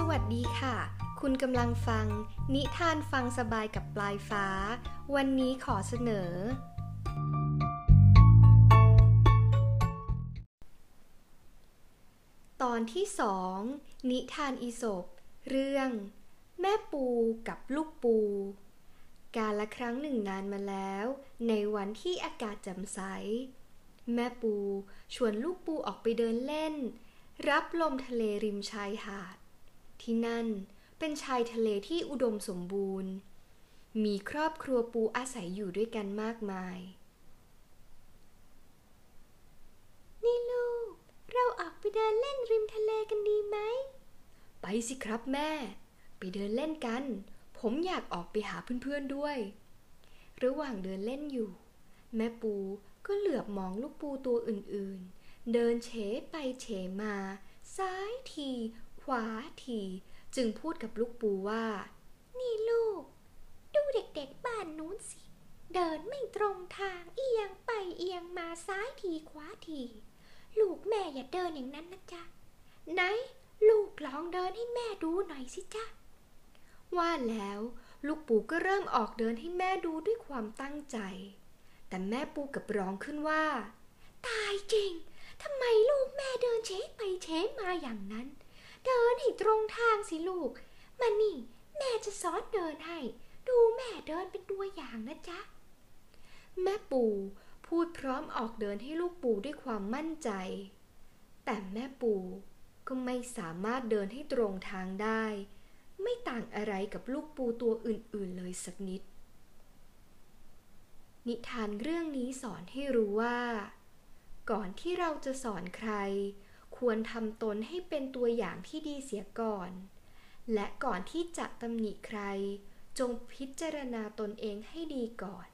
สวัสดีค่ะ คุณกำลังฟัง นิทานฟังสบายกับปลายฟ้า วันนี้ขอเสนอ ตอนที่สองนิทานอีสบเรื่อง แม่ปูกับลูกปู การละครั้งหนึ่งนานมาแล้ว ในวันที่อากาศแจ่มใส แม่ปูชวนลูกปูออกไปเดินเล่นรับลมทะเลริมชายหาด ที่นั่นเป็นชายทะเลที่อุดมสมบูรณ์ มีครอบครัวปูอาศัยอยู่ด้วยกันมากมาย นี่ลูก เราออกไปเดินเล่นริมทะเลกันดีไหม ไปสิครับแม่ ไปเดินเล่นกัน ผมอยากออกไปหาเพื่อนๆด้วย ระหว่างเดินเล่นอยู่ แม่ปูก็เหลือบมองลูกปูตัวอื่นๆ เดินเฉไปเฉมา ซ้ายที วาทีจึงพูดกับลูกปูว่า นี่ลูก ดูเด็กๆบ้านนู้นสิ เดินไม่ตรงทางเอียงไปเอียงมาซ้ายทีขวาที ลูกแม่อย่าเดินอย่างนั้นนะจ๊ะ ไหน ลูกลองเดินให้แม่ดูหน่อยสิจ๊ะ ว่าแล้วลูกปูก็เริ่มออกเดินให้แม่ดูด้วยความตั้งใจ แต่แม่ปูกับร้องขึ้นว่า ตายจริงทำไมลูกแม่เดินเฉไปเฉมาอย่างนั้น ให้ตรงทางสิลูก มานี่แม่จะสอนเดินให้ ดูแม่เดินเป็นตัวอย่างนะจ๊ะ แม่ปูพูดพร้อมออกเดินให้ลูกปูด้วยความมั่นใจ แต่แม่ปูก็ไม่สามารถเดินให้ตรงทางได้ ไม่ต่างอะไรกับลูกปูตัวอื่นๆเลยสักนิด นิทานเรื่องนี้สอนให้รู้ว่า ก่อนที่เราจะสอนใคร ควรทำตนให้เป็นตัวอย่างที่ดีเสียก่อน และก่อนที่จะตำหนิใคร จงพิจารณาตนเองให้ดีก่อน